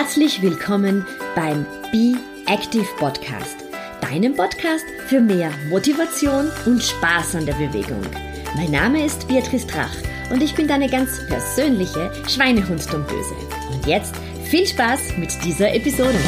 Herzlich willkommen beim Be Active Podcast, deinem Podcast für mehr Motivation und Spaß an der Bewegung. Mein Name ist Beatrice Drach und ich bin deine ganz persönliche Schweinehunddomböse. Und jetzt viel Spaß mit dieser Episode.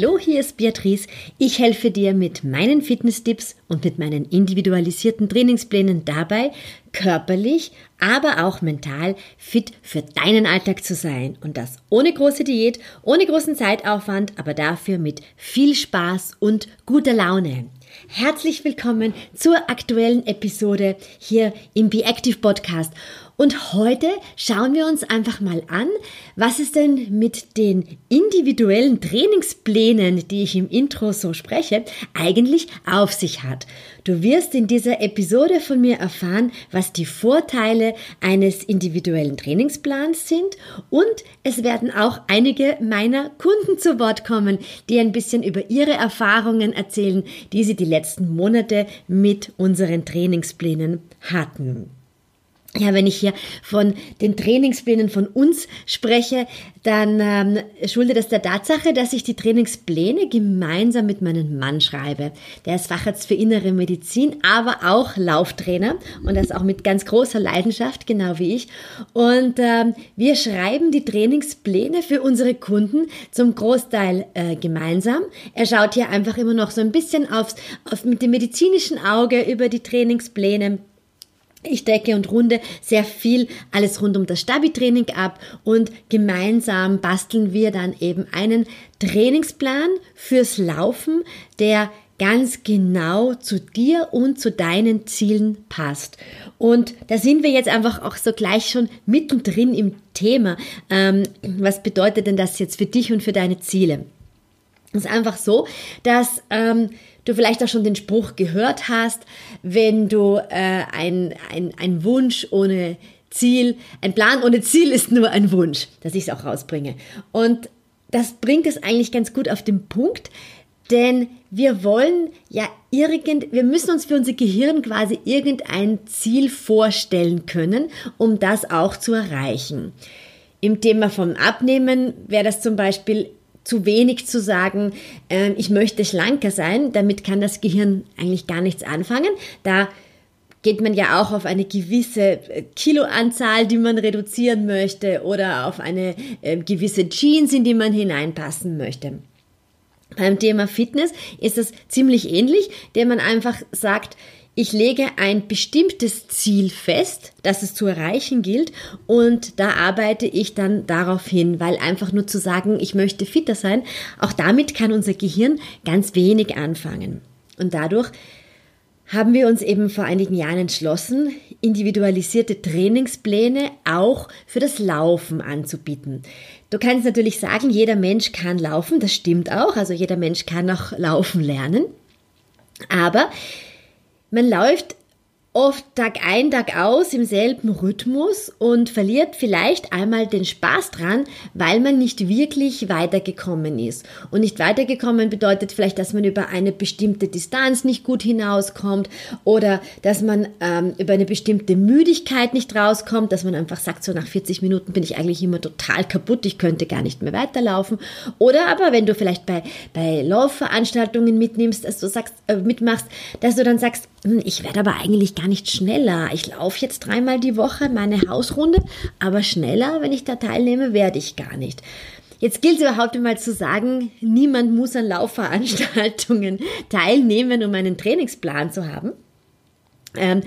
Hallo, hier ist Beatrice. Ich helfe dir mit meinen Fitnesstipps und mit meinen individualisierten Trainingsplänen dabei, körperlich, aber auch mental fit für deinen Alltag zu sein. Und das ohne große Diät, ohne großen Zeitaufwand, aber dafür mit viel Spaß und guter Laune. Herzlich willkommen zur aktuellen Episode hier im Be Active Podcast. Und heute schauen wir uns einfach mal an, was es denn mit den individuellen Trainingsplänen, die ich im Intro so spreche, eigentlich auf sich hat. Du wirst in dieser Episode von mir erfahren, was die Vorteile eines individuellen Trainingsplans sind und es werden auch einige meiner Kunden zu Wort kommen, die ein bisschen über ihre Erfahrungen erzählen, die sie die letzten Monate mit unseren Trainingsplänen hatten. Ja, wenn ich hier von den Trainingsplänen von uns spreche, dann ähm, schulde das der Tatsache, dass ich die Trainingspläne gemeinsam mit meinem Mann schreibe. Der ist Facharzt für innere Medizin, aber auch Lauftrainer und das auch mit ganz großer Leidenschaft, genau wie ich. Und ähm, wir schreiben die Trainingspläne für unsere Kunden zum Großteil äh, gemeinsam. Er schaut hier einfach immer noch so ein bisschen aufs, auf, mit dem medizinischen Auge über die Trainingspläne ich decke und runde sehr viel alles rund um das Stabi-Training ab und gemeinsam basteln wir dann eben einen Trainingsplan fürs Laufen, der ganz genau zu dir und zu deinen Zielen passt. Und da sind wir jetzt einfach auch so gleich schon mittendrin im Thema. Ähm, was bedeutet denn das jetzt für dich und für deine Ziele? Es ist einfach so, dass ähm, du vielleicht auch schon den Spruch gehört hast, wenn du äh, ein, ein, ein Wunsch ohne Ziel, ein Plan ohne Ziel ist nur ein Wunsch, dass ich es auch rausbringe. Und das bringt es eigentlich ganz gut auf den Punkt, denn wir wollen ja irgend, wir müssen uns für unser Gehirn quasi irgendein Ziel vorstellen können, um das auch zu erreichen. Im Thema vom Abnehmen wäre das zum Beispiel zu wenig zu sagen, äh, ich möchte schlanker sein. Damit kann das Gehirn eigentlich gar nichts anfangen. Da geht man ja auch auf eine gewisse äh, Kiloanzahl, die man reduzieren möchte oder auf eine äh, gewisse Jeans, in die man hineinpassen möchte. Beim Thema Fitness ist es ziemlich ähnlich, der man einfach sagt, ich lege ein bestimmtes Ziel fest, das es zu erreichen gilt und da arbeite ich dann darauf hin, weil einfach nur zu sagen, ich möchte fitter sein, auch damit kann unser Gehirn ganz wenig anfangen. Und dadurch haben wir uns eben vor einigen Jahren entschlossen, individualisierte Trainingspläne auch für das Laufen anzubieten. Du kannst natürlich sagen, jeder Mensch kann laufen, das stimmt auch, also jeder Mensch kann auch laufen lernen. Aber man läuft oft Tag ein, Tag aus im selben Rhythmus und verliert vielleicht einmal den Spaß dran, weil man nicht wirklich weitergekommen ist. Und nicht weitergekommen bedeutet vielleicht, dass man über eine bestimmte Distanz nicht gut hinauskommt oder dass man ähm, über eine bestimmte Müdigkeit nicht rauskommt, dass man einfach sagt, so nach 40 Minuten bin ich eigentlich immer total kaputt, ich könnte gar nicht mehr weiterlaufen. Oder aber, wenn du vielleicht bei, bei Laufveranstaltungen mitnimmst, dass du sagst, äh, mitmachst, dass du dann sagst, hm, ich werde aber eigentlich gar nicht schneller. Ich laufe jetzt dreimal die Woche meine Hausrunde, aber schneller, wenn ich da teilnehme, werde ich gar nicht. Jetzt gilt es überhaupt einmal zu sagen, niemand muss an Laufveranstaltungen teilnehmen, um einen Trainingsplan zu haben. Ähm,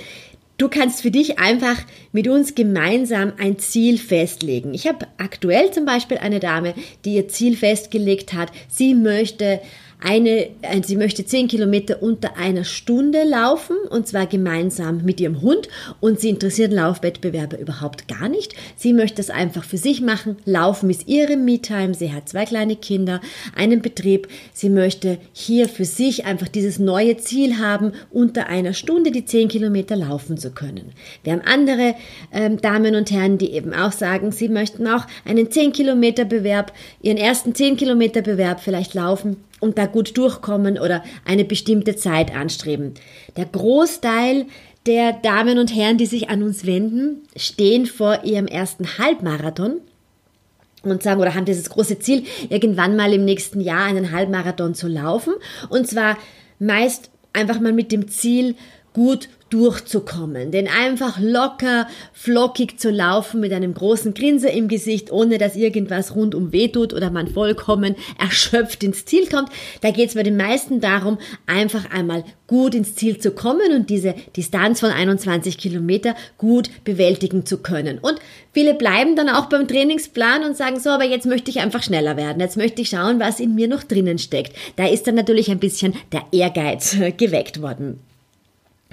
Du kannst für dich einfach mit uns gemeinsam ein Ziel festlegen. Ich habe aktuell zum Beispiel eine Dame, die ihr Ziel festgelegt hat. Sie möchte eine, äh, sie möchte zehn Kilometer unter einer Stunde laufen und zwar gemeinsam mit ihrem Hund und sie interessiert Laufwettbewerbe überhaupt gar nicht. Sie möchte das einfach für sich machen. Laufen ist ihre Me-Time. Sie hat zwei kleine Kinder, einen Betrieb. Sie möchte hier für sich einfach dieses neue Ziel haben, unter einer Stunde die zehn Kilometer laufen zu können. Wir haben andere ähm, Damen und Herren, die eben auch sagen, sie möchten auch einen zehn Kilometer Bewerb, ihren ersten zehn Kilometer Bewerb vielleicht laufen und da gut durchkommen oder eine bestimmte Zeit anstreben. Der Großteil der Damen und Herren, die sich an uns wenden, stehen vor ihrem ersten Halbmarathon und sagen oder haben dieses große Ziel, irgendwann mal im nächsten Jahr einen Halbmarathon zu laufen. Und zwar meist einfach mal mit dem Ziel, gut durchzukommen, denn einfach locker, flockig zu laufen mit einem großen Grinse im Gesicht, ohne dass irgendwas rundum wehtut oder man vollkommen erschöpft ins Ziel kommt. Da geht es bei den meisten darum, einfach einmal gut ins Ziel zu kommen und diese Distanz von 21 Kilometer gut bewältigen zu können. Und viele bleiben dann auch beim Trainingsplan und sagen so, aber jetzt möchte ich einfach schneller werden. Jetzt möchte ich schauen, was in mir noch drinnen steckt. Da ist dann natürlich ein bisschen der Ehrgeiz geweckt worden.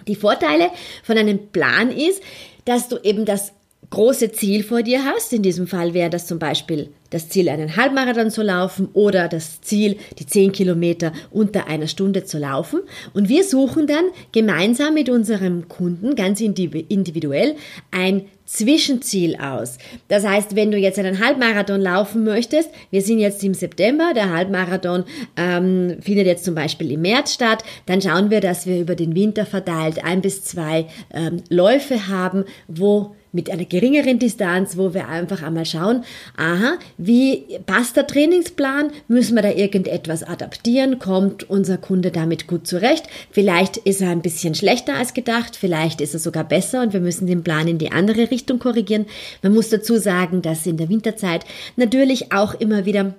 Die Vorteile von einem Plan ist, dass du eben das große Ziel vor dir hast. In diesem Fall wäre das zum Beispiel das Ziel, einen Halbmarathon zu laufen oder das Ziel, die 10 Kilometer unter einer Stunde zu laufen. Und wir suchen dann gemeinsam mit unserem Kunden ganz individuell ein Zwischenziel aus. Das heißt, wenn du jetzt einen Halbmarathon laufen möchtest, wir sind jetzt im September, der Halbmarathon ähm, findet jetzt zum Beispiel im März statt, dann schauen wir, dass wir über den Winter verteilt ein bis zwei ähm, Läufe haben, wo mit einer geringeren Distanz, wo wir einfach einmal schauen, aha, wie passt der Trainingsplan? Müssen wir da irgendetwas adaptieren? Kommt unser Kunde damit gut zurecht? Vielleicht ist er ein bisschen schlechter als gedacht, vielleicht ist er sogar besser und wir müssen den Plan in die andere Richtung korrigieren. Man muss dazu sagen, dass in der Winterzeit natürlich auch immer wieder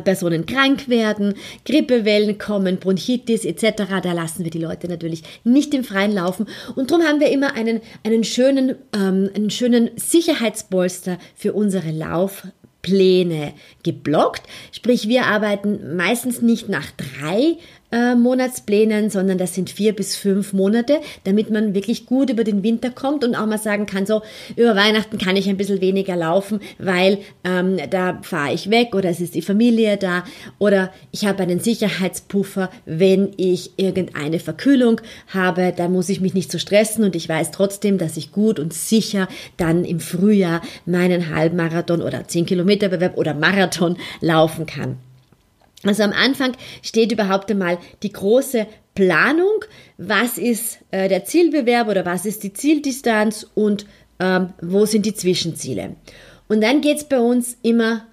Personen krank werden, Grippewellen kommen, Bronchitis etc. Da lassen wir die Leute natürlich nicht im Freien laufen. Und darum haben wir immer einen, einen, schönen, ähm, einen schönen Sicherheitspolster für unsere Laufpläne geblockt. Sprich, wir arbeiten meistens nicht nach drei äh, Monatsplänen, sondern das sind vier bis fünf Monate, damit man wirklich gut über den Winter kommt und auch mal sagen kann, so über Weihnachten kann ich ein bisschen weniger laufen, weil ähm, da fahre ich weg oder es ist die Familie da oder ich habe einen Sicherheitspuffer, wenn ich irgendeine Verkühlung habe, da muss ich mich nicht so stressen und ich weiß trotzdem, dass ich gut und sicher dann im Frühjahr meinen Halbmarathon oder 10 Kilometer Bewerb oder Marathon laufen kann. Also am Anfang steht überhaupt einmal die große Planung, was ist äh, der Zielbewerb oder was ist die Zieldistanz und ähm, wo sind die Zwischenziele. Und dann geht es bei uns immer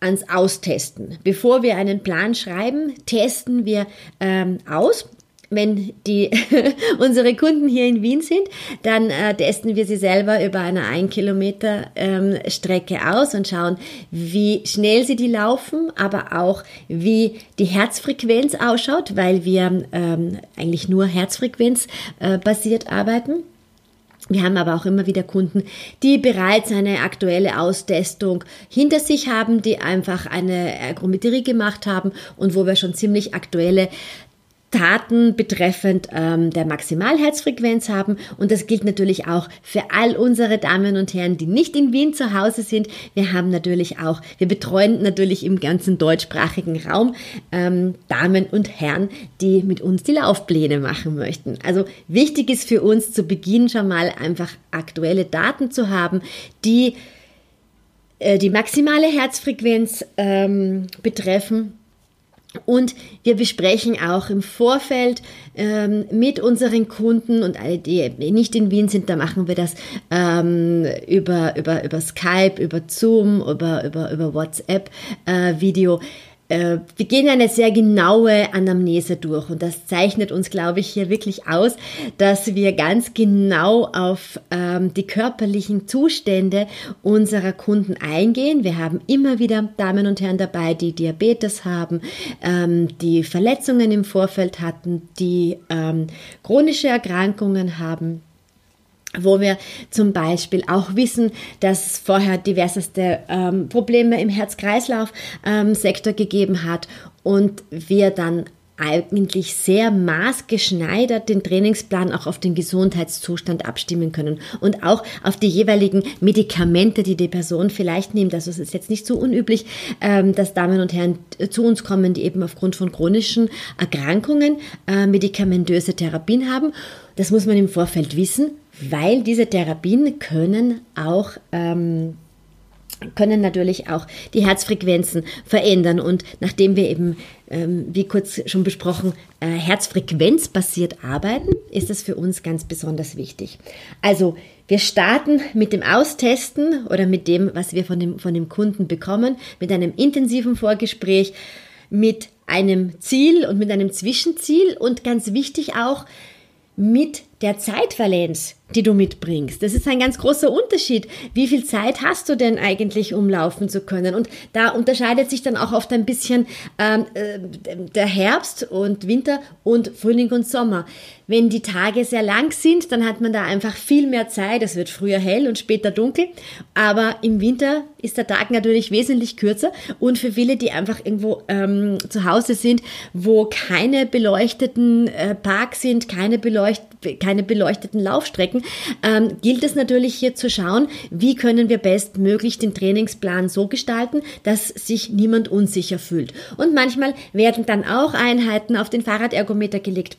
ans Austesten. Bevor wir einen Plan schreiben, testen wir ähm, aus wenn die unsere Kunden hier in Wien sind, dann äh, testen wir sie selber über eine 1 Kilometer ähm, Strecke aus und schauen, wie schnell sie die laufen, aber auch wie die Herzfrequenz ausschaut, weil wir ähm, eigentlich nur Herzfrequenz äh, basiert arbeiten. Wir haben aber auch immer wieder Kunden, die bereits eine aktuelle Austestung hinter sich haben, die einfach eine Ergometrie gemacht haben und wo wir schon ziemlich aktuelle Daten betreffend ähm, der Maximalherzfrequenz haben. Und das gilt natürlich auch für all unsere Damen und Herren, die nicht in Wien zu Hause sind. Wir haben natürlich auch, wir betreuen natürlich im ganzen deutschsprachigen Raum ähm, Damen und Herren, die mit uns die Laufpläne machen möchten. Also wichtig ist für uns zu Beginn schon mal einfach aktuelle Daten zu haben, die äh, die maximale Herzfrequenz ähm, betreffen und wir besprechen auch im Vorfeld ähm, mit unseren Kunden und alle, die nicht in Wien sind, da machen wir das ähm, über, über, über Skype, über Zoom, über, über, über WhatsApp-Video. Äh, wir gehen eine sehr genaue Anamnese durch und das zeichnet uns, glaube ich, hier wirklich aus, dass wir ganz genau auf ähm, die körperlichen Zustände unserer Kunden eingehen. Wir haben immer wieder Damen und Herren dabei, die Diabetes haben, ähm, die Verletzungen im Vorfeld hatten, die ähm, chronische Erkrankungen haben wo wir zum Beispiel auch wissen, dass es vorher diverseste ähm, Probleme im Herz-Kreislauf-Sektor ähm, gegeben hat und wir dann eigentlich sehr maßgeschneidert den Trainingsplan auch auf den Gesundheitszustand abstimmen können und auch auf die jeweiligen Medikamente, die die Person vielleicht nimmt. Also es ist jetzt nicht so unüblich, ähm, dass Damen und Herren zu uns kommen, die eben aufgrund von chronischen Erkrankungen äh, medikamentöse Therapien haben. Das muss man im Vorfeld wissen weil diese Therapien können auch ähm, können natürlich auch die Herzfrequenzen verändern. Und nachdem wir eben, ähm, wie kurz schon besprochen, äh, herzfrequenzbasiert arbeiten, ist das für uns ganz besonders wichtig. Also wir starten mit dem Austesten oder mit dem, was wir von dem, von dem Kunden bekommen, mit einem intensiven Vorgespräch, mit einem Ziel und mit einem Zwischenziel und ganz wichtig auch mit der Zeitvalenz, die du mitbringst. Das ist ein ganz großer Unterschied. Wie viel Zeit hast du denn eigentlich, um laufen zu können? Und da unterscheidet sich dann auch oft ein bisschen ähm, äh, der Herbst und Winter und Frühling und Sommer. Wenn die Tage sehr lang sind, dann hat man da einfach viel mehr Zeit. Es wird früher hell und später dunkel. Aber im Winter ist der Tag natürlich wesentlich kürzer. Und für viele, die einfach irgendwo ähm, zu Hause sind, wo keine beleuchteten äh, Parks sind, keine, beleucht keine beleuchteten Laufstrecken, ähm, gilt es natürlich hier zu schauen, wie können wir bestmöglich den Trainingsplan so gestalten, dass sich niemand unsicher fühlt. Und manchmal werden dann auch Einheiten auf den Fahrradergometer gelegt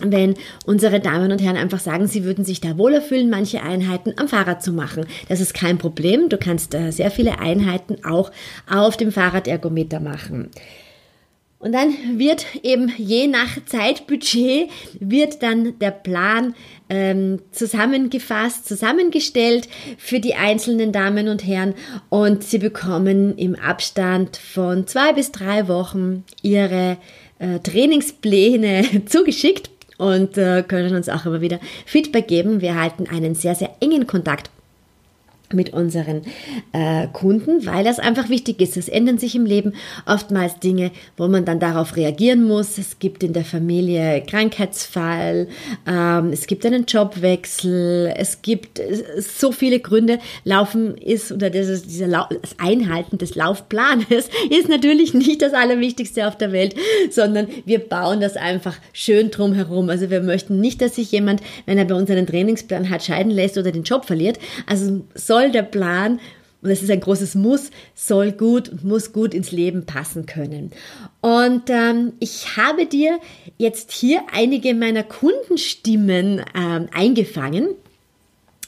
wenn unsere Damen und Herren einfach sagen, sie würden sich da wohler fühlen, manche Einheiten am Fahrrad zu machen. Das ist kein Problem. Du kannst äh, sehr viele Einheiten auch auf dem Fahrradergometer machen. Und dann wird eben je nach Zeitbudget wird dann der Plan ähm, zusammengefasst, zusammengestellt für die einzelnen Damen und Herren und sie bekommen im Abstand von zwei bis drei Wochen ihre äh, Trainingspläne zugeschickt und äh, können uns auch immer wieder Feedback geben. Wir halten einen sehr, sehr engen Kontakt mit unseren äh, Kunden, weil das einfach wichtig ist. Es ändern sich im Leben oftmals Dinge, wo man dann darauf reagieren muss. Es gibt in der Familie Krankheitsfall, ähm, es gibt einen Jobwechsel, es gibt so viele Gründe. Laufen ist oder das, dieser das Einhalten des Laufplanes ist natürlich nicht das Allerwichtigste auf der Welt, sondern wir bauen das einfach schön drumherum. Also wir möchten nicht, dass sich jemand, wenn er bei uns einen Trainingsplan hat, scheiden lässt oder den Job verliert. Also soll soll der Plan, und es ist ein großes Muss, soll gut und muss gut ins Leben passen können. Und ähm, ich habe dir jetzt hier einige meiner Kundenstimmen ähm, eingefangen.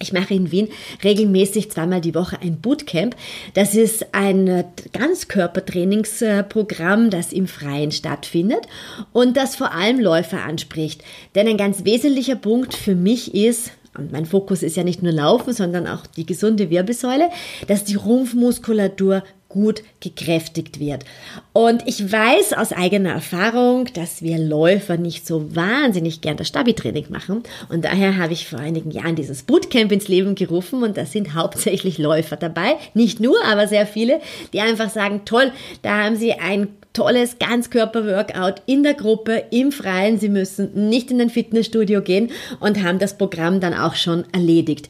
Ich mache in Wien regelmäßig zweimal die Woche ein Bootcamp. Das ist ein Ganzkörpertrainingsprogramm, das im Freien stattfindet und das vor allem Läufer anspricht. Denn ein ganz wesentlicher Punkt für mich ist, und mein Fokus ist ja nicht nur Laufen, sondern auch die gesunde Wirbelsäule, dass die Rumpfmuskulatur gut gekräftigt wird. Und ich weiß aus eigener Erfahrung, dass wir Läufer nicht so wahnsinnig gern das Stabi-Training machen. Und daher habe ich vor einigen Jahren dieses Bootcamp ins Leben gerufen und da sind hauptsächlich Läufer dabei. Nicht nur, aber sehr viele, die einfach sagen, toll, da haben sie ein tolles Ganzkörper-Workout in der Gruppe, im Freien. Sie müssen nicht in ein Fitnessstudio gehen und haben das Programm dann auch schon erledigt.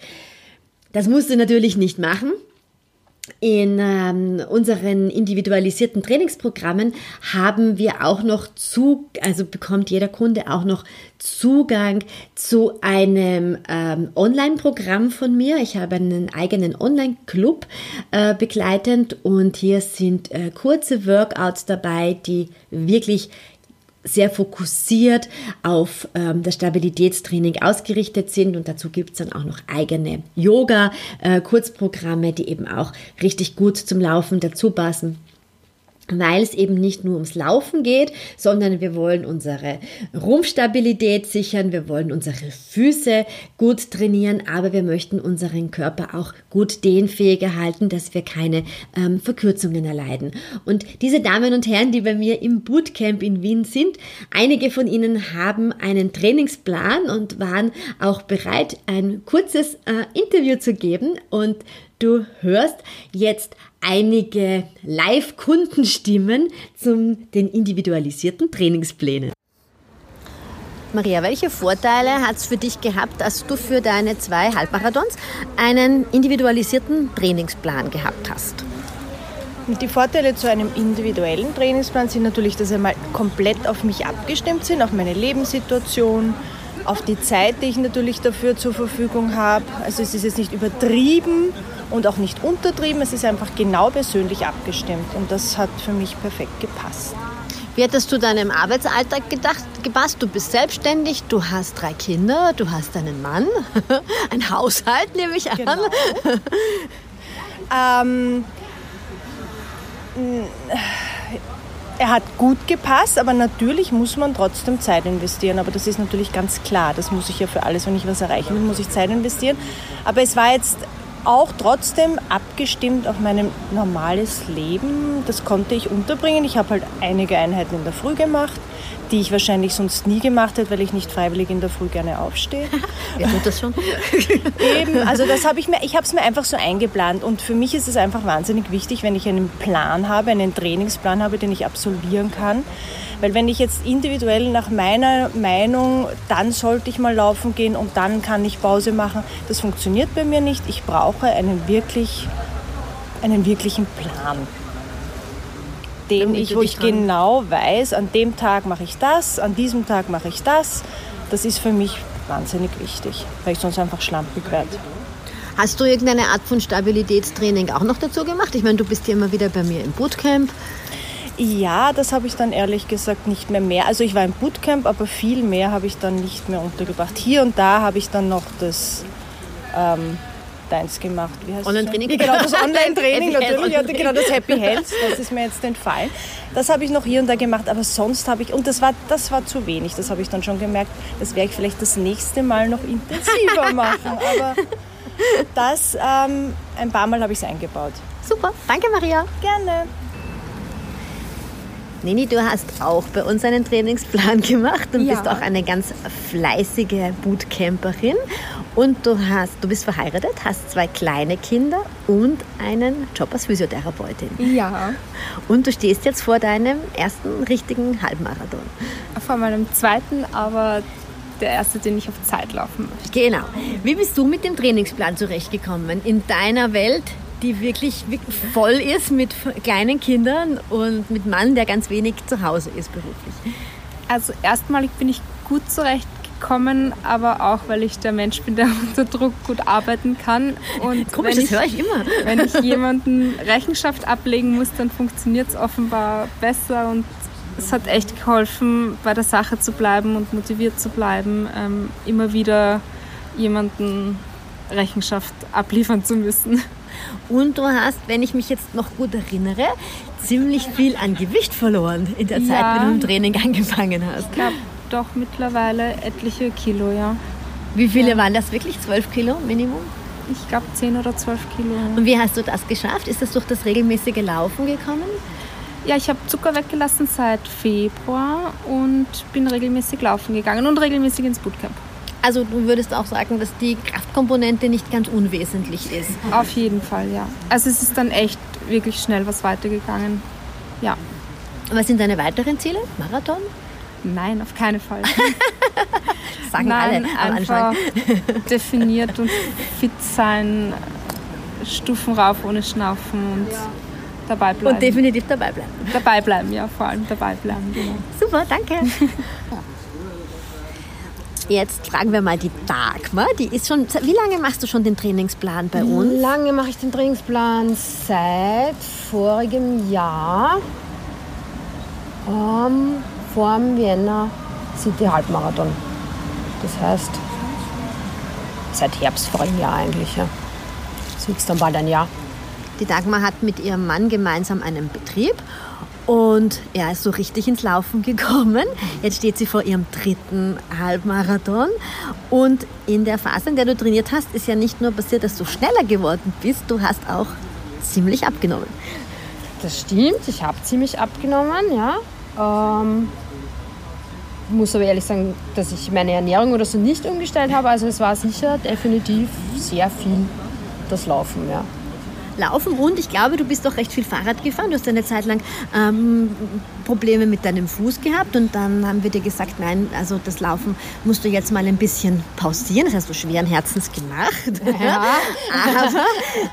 Das musst du natürlich nicht machen. In ähm, unseren individualisierten Trainingsprogrammen haben wir auch noch zu, also bekommt jeder Kunde auch noch Zugang zu einem ähm, Online-Programm von mir. Ich habe einen eigenen Online-Club äh, begleitend und hier sind äh, kurze Workouts dabei, die wirklich sehr fokussiert auf ähm, das Stabilitätstraining ausgerichtet sind. Und dazu gibt es dann auch noch eigene Yoga-Kurzprogramme, äh, die eben auch richtig gut zum Laufen dazu passen weil es eben nicht nur ums Laufen geht, sondern wir wollen unsere Rumpfstabilität sichern, wir wollen unsere Füße gut trainieren, aber wir möchten unseren Körper auch gut dehnfähiger halten, dass wir keine ähm, Verkürzungen erleiden. Und diese Damen und Herren, die bei mir im Bootcamp in Wien sind, einige von ihnen haben einen Trainingsplan und waren auch bereit, ein kurzes äh, Interview zu geben und Du hörst jetzt einige Live-Kundenstimmen zu den individualisierten Trainingsplänen. Maria, welche Vorteile hat es für dich gehabt, dass du für deine zwei Halbmarathons einen individualisierten Trainingsplan gehabt hast? Die Vorteile zu einem individuellen Trainingsplan sind natürlich, dass sie mal komplett auf mich abgestimmt sind, auf meine Lebenssituation, auf die Zeit, die ich natürlich dafür zur Verfügung habe. Also es ist jetzt nicht übertrieben und auch nicht untertrieben, es ist einfach genau persönlich abgestimmt und das hat für mich perfekt gepasst. Wie hättest du deinem Arbeitsalltag gedacht, gepasst? Du bist selbstständig, du hast drei Kinder, du hast einen Mann, ein Haushalt, nehme ich an. Genau. Ähm, er hat gut gepasst, aber natürlich muss man trotzdem Zeit investieren. Aber das ist natürlich ganz klar. Das muss ich ja für alles, wenn ich was erreichen will, muss ich Zeit investieren. Aber es war jetzt auch trotzdem abgestimmt auf mein normales Leben. Das konnte ich unterbringen. Ich habe halt einige Einheiten in der Früh gemacht, die ich wahrscheinlich sonst nie gemacht hätte, weil ich nicht freiwillig in der Früh gerne aufstehe. Wer tut das schon? Eben, also das habe ich mir, ich habe es mir einfach so eingeplant und für mich ist es einfach wahnsinnig wichtig, wenn ich einen Plan habe, einen Trainingsplan habe, den ich absolvieren kann, weil wenn ich jetzt individuell nach meiner Meinung, dann sollte ich mal laufen gehen und dann kann ich Pause machen, das funktioniert bei mir nicht. Ich brauche einen, wirklich, einen wirklichen Plan. Den ich, wo ich genau weiß, an dem Tag mache ich das, an diesem Tag mache ich das. Das ist für mich wahnsinnig wichtig, weil ich sonst einfach schlampig werde. Hast du irgendeine Art von Stabilitätstraining auch noch dazu gemacht? Ich meine, du bist ja immer wieder bei mir im Bootcamp. Ja, das habe ich dann ehrlich gesagt nicht mehr mehr. Also ich war im Bootcamp, aber viel mehr habe ich dann nicht mehr untergebracht. Hier und da habe ich dann noch das ähm, deins gemacht. Online-Training? Genau, das Online-Training natürlich. Ja, genau, das Happy Health, das ist mir jetzt entfallen. Das habe ich noch hier und da gemacht, aber sonst habe ich, und das war, das war zu wenig, das habe ich dann schon gemerkt, das werde ich vielleicht das nächste Mal noch intensiver machen. Aber das, ähm, ein paar Mal habe ich es eingebaut. Super, danke Maria. Gerne. Nini, du hast auch bei uns einen Trainingsplan gemacht und Ja. bist auch eine ganz fleißige Bootcamperin. Und du, hast, du bist verheiratet, hast zwei kleine Kinder und einen Job als Physiotherapeutin. Ja, Und du stehst jetzt vor deinem ersten richtigen Halbmarathon. vor meinem zweiten, aber der erste, den ich auf Zeit laufen möchte. Genau. Wie bist du mit dem Trainingsplan zurechtgekommen? In deiner Welt, die wirklich, wirklich voll ist mit kleinen Kindern und mit Mann, der ganz wenig zu Hause ist beruflich. Also erstmalig bin ich gut zurechtgekommen, aber auch, weil ich der Mensch bin, der unter Druck gut arbeiten kann. Und Komisch, wenn das höre ich immer. Wenn ich jemanden Rechenschaft ablegen muss, dann funktioniert es offenbar besser und es hat echt geholfen, bei der Sache zu bleiben und motiviert zu bleiben, ähm, immer wieder jemanden Rechenschaft abliefern zu müssen. Und du hast, wenn ich mich jetzt noch gut erinnere, ziemlich viel an Gewicht verloren in der Zeit, Ja. wenn du im Training angefangen hast. Ich glaube doch mittlerweile etliche Kilo, ja. Wie viele waren das wirklich? 12 Kilo Minimum? Ich glaube 10 oder 12 Kilo. Und wie hast du das geschafft? Ist das durch das regelmäßige Laufen gekommen? Ja, ich habe Zucker weggelassen seit Februar und bin regelmäßig laufen gegangen und regelmäßig ins Bootcamp. Also du würdest auch sagen, dass die Kraftkomponente nicht ganz unwesentlich ist. Auf jeden Fall, ja. Also es ist dann echt wirklich schnell was weitergegangen. Ja. Was sind deine weiteren Ziele? Marathon? Nein, auf keinen Fall. Sagen Nein, alle am einfach Anfang. definiert und fit sein, Stufen rauf ohne Schnaufen und dabei bleiben. Und definitiv dabei bleiben. dabei bleiben, ja, vor allem dabei bleiben. Genau. Super, danke. Jetzt fragen wir mal die Dagmar. Die ist schon. Wie lange machst du schon den Trainingsplan bei uns? Lange mache ich den Trainingsplan seit vorigem Jahr ähm, vor dem Vienna City Halbmarathon. Das heißt, seit Herbst vorigen Jahr eigentlich. Ja. Das ist dann bald ein Jahr. Die Dagmar hat mit ihrem Mann gemeinsam einen Betrieb und er ist so richtig ins Laufen gekommen. Jetzt steht sie vor ihrem dritten Halbmarathon und in der Phase, in der du trainiert hast, ist ja nicht nur passiert, dass du schneller geworden bist, du hast auch ziemlich abgenommen. Das stimmt, ich habe ziemlich abgenommen, ja. Ähm, muss aber ehrlich sagen, dass ich meine Ernährung oder so nicht umgestellt habe. Also es war sicher definitiv sehr viel das Laufen, ja. Laufen und ich glaube, du bist auch recht viel Fahrrad gefahren. Du hast eine Zeit lang ähm, Probleme mit deinem Fuß gehabt und dann haben wir dir gesagt, nein, also das Laufen musst du jetzt mal ein bisschen pausieren. Das hast du schweren Herzens gemacht. Ja. Aber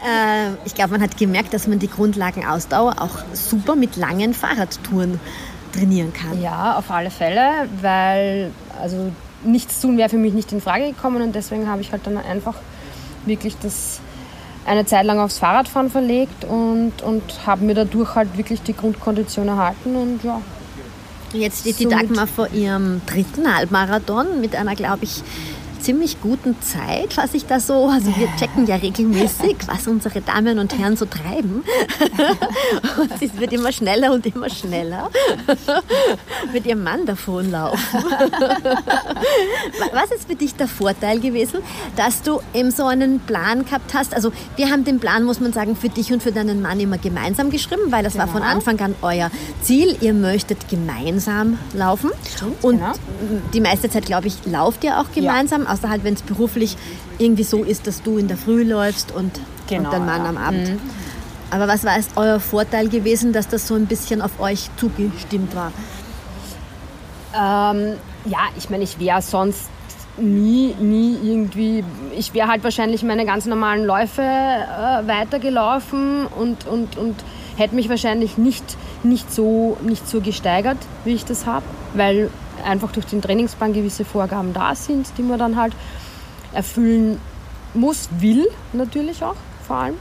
äh, ich glaube, man hat gemerkt, dass man die Grundlagenausdauer auch super mit langen Fahrradtouren trainieren kann. Ja, auf alle Fälle, weil also nichts tun wäre für mich nicht in Frage gekommen und deswegen habe ich halt dann einfach wirklich das eine Zeit lang aufs Fahrradfahren verlegt und, und habe mir dadurch halt wirklich die Grundkondition erhalten und ja. Jetzt steht die Dagmar vor ihrem dritten Halbmarathon mit einer, glaube ich, ziemlich guten Zeit, was ich da so, also wir checken ja regelmäßig, was unsere Damen und Herren so treiben. Und es wird immer schneller und immer schneller mit ihrem Mann davonlaufen. Was ist für dich der Vorteil gewesen, dass du eben so einen Plan gehabt hast? Also wir haben den Plan, muss man sagen, für dich und für deinen Mann immer gemeinsam geschrieben, weil das genau. war von genau. Anfang an euer Ziel. Ihr möchtet gemeinsam laufen. Stimmt, und genau. die meiste Zeit, glaube ich, lauft ihr auch gemeinsam, ja. Außer halt, wenn es beruflich irgendwie so ist, dass du in der Früh läufst und, genau, und dein Mann ja. am Abend. Mhm. Aber was war es euer Vorteil gewesen, dass das so ein bisschen auf euch zugestimmt war? Ähm, ja, ich meine, ich wäre sonst nie, nie irgendwie, ich wäre halt wahrscheinlich meine ganz normalen Läufe äh, weitergelaufen und, und, und hätte mich wahrscheinlich nicht, nicht, so, nicht so gesteigert, wie ich das habe, weil einfach durch den Trainingsplan gewisse Vorgaben da sind, die man dann halt erfüllen muss, will natürlich auch vor allem.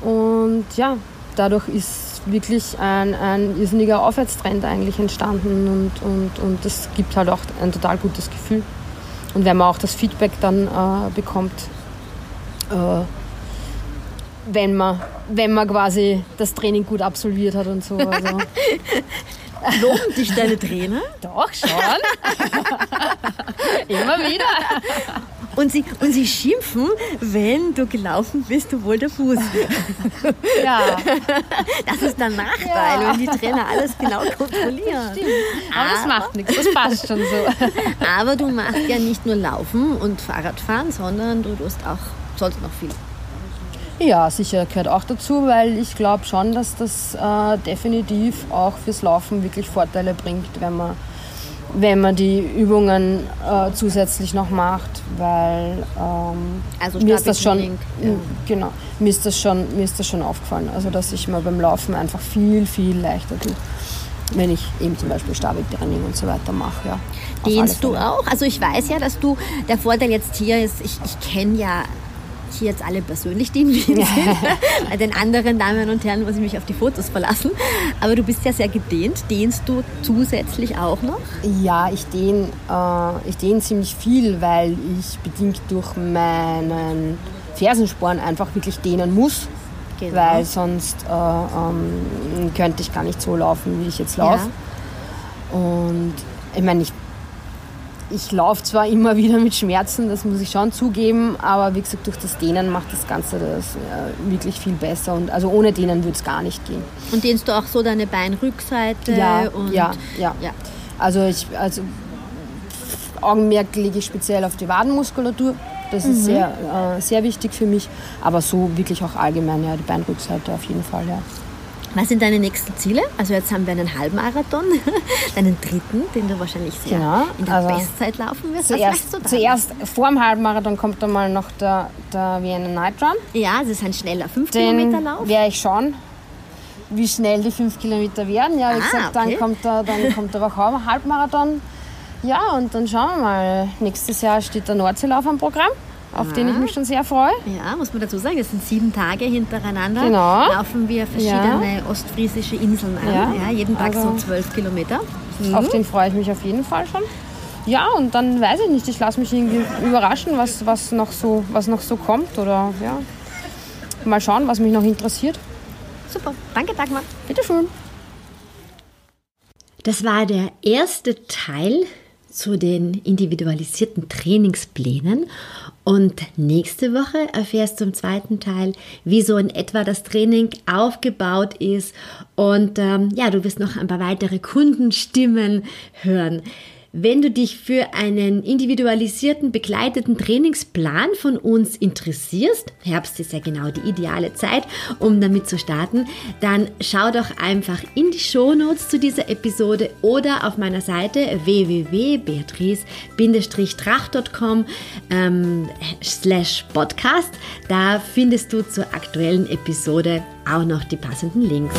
Und ja, dadurch ist wirklich ein, ein irrsinniger Aufwärtstrend eigentlich entstanden und, und, und das gibt halt auch ein total gutes Gefühl. Und wenn man auch das Feedback dann äh, bekommt, äh, wenn, man, wenn man quasi das Training gut absolviert hat und so. Also. Loben dich deine Trainer? Doch, schon. Immer wieder. Und sie, und sie schimpfen, wenn du gelaufen bist, obwohl der Fuß. Ja. Das ist der Nachteil, ja. wenn die Trainer alles genau kontrollieren. Stimmt. Aber, aber das macht nichts, das passt schon so. Aber du machst ja nicht nur Laufen und Fahrradfahren, sondern du tust auch sonst noch viel. Ja, sicher gehört auch dazu, weil ich glaube schon, dass das äh, definitiv auch fürs Laufen wirklich Vorteile bringt, wenn man wenn man die Übungen äh, zusätzlich noch macht, weil ähm, also mir ist das schon ja. genau mir ist das schon mir ist das schon aufgefallen, also dass ich mir beim Laufen einfach viel viel leichter tue, wenn ich eben zum Beispiel Stabiltraining und so weiter mache. Ja, Dehnst du auch? Also ich weiß ja, dass du der Vorteil jetzt hier ist. Ich, ich kenne ja hier jetzt alle persönlich, die in Wien sind. Bei den anderen Damen und Herren muss ich mich auf die Fotos verlassen. Aber du bist ja sehr gedehnt. Dehnst du zusätzlich auch noch? Ja, ich dehne äh, ich dehn ziemlich viel, weil ich bedingt durch meinen Fersensporn einfach wirklich dehnen muss. Genau. Weil sonst äh, ähm, könnte ich gar nicht so laufen, wie ich jetzt laufe. Ja. Und ich meine, ich ich laufe zwar immer wieder mit Schmerzen, das muss ich schon zugeben, aber wie gesagt, durch das Dehnen macht das Ganze das äh, wirklich viel besser. Und also ohne Dehnen würde es gar nicht gehen. Und dehnst du auch so deine Beinrückseite? Ja, ja, ja, ja. Also ich, also Augenmerk lege ich speziell auf die Wadenmuskulatur. Das ist mhm. sehr, äh, sehr wichtig für mich. Aber so wirklich auch allgemein, ja, die Beinrückseite auf jeden Fall, ja. Was sind deine nächsten Ziele? Also jetzt haben wir einen Halbmarathon, deinen dritten, den du wahrscheinlich sehr genau, in der also Bestzeit laufen wirst. Zuerst, zuerst vor dem Halbmarathon kommt einmal noch der, der Vienna Night Run. Ja, das ist ein schneller 5 Kilometer Lauf. werde ich schauen, wie schnell die 5 Kilometer werden. Ja, wie ah, gesagt, okay. dann kommt der, dann kommt der Halbmarathon. Ja, und dann schauen wir mal. Nächstes Jahr steht der Nordseelauf am Programm auf ja. den ich mich schon sehr freue. Ja, muss man dazu sagen, das sind sieben Tage hintereinander. Genau. Laufen wir verschiedene ja. ostfriesische Inseln an. Ja. ja jeden Tag also so zwölf Kilometer. Mhm. Auf den freue ich mich auf jeden Fall schon. Ja, und dann weiß ich nicht, ich lasse mich irgendwie überraschen, was, was, noch so, was noch so kommt. Oder ja, mal schauen, was mich noch interessiert. Super, danke Dagmar. Bitteschön. Das war der erste Teil zu den individualisierten Trainingsplänen. Und nächste Woche erfährst du im zweiten Teil, wie so in etwa das Training aufgebaut ist. Und ähm, ja, du wirst noch ein paar weitere Kundenstimmen hören. Wenn du dich für einen individualisierten, begleiteten Trainingsplan von uns interessierst, Herbst ist ja genau die ideale Zeit, um damit zu starten, dann schau doch einfach in die Shownotes zu dieser Episode oder auf meiner Seite www.beatrice-tracht.com ähm, slash podcast. Da findest du zur aktuellen Episode auch noch die passenden Links.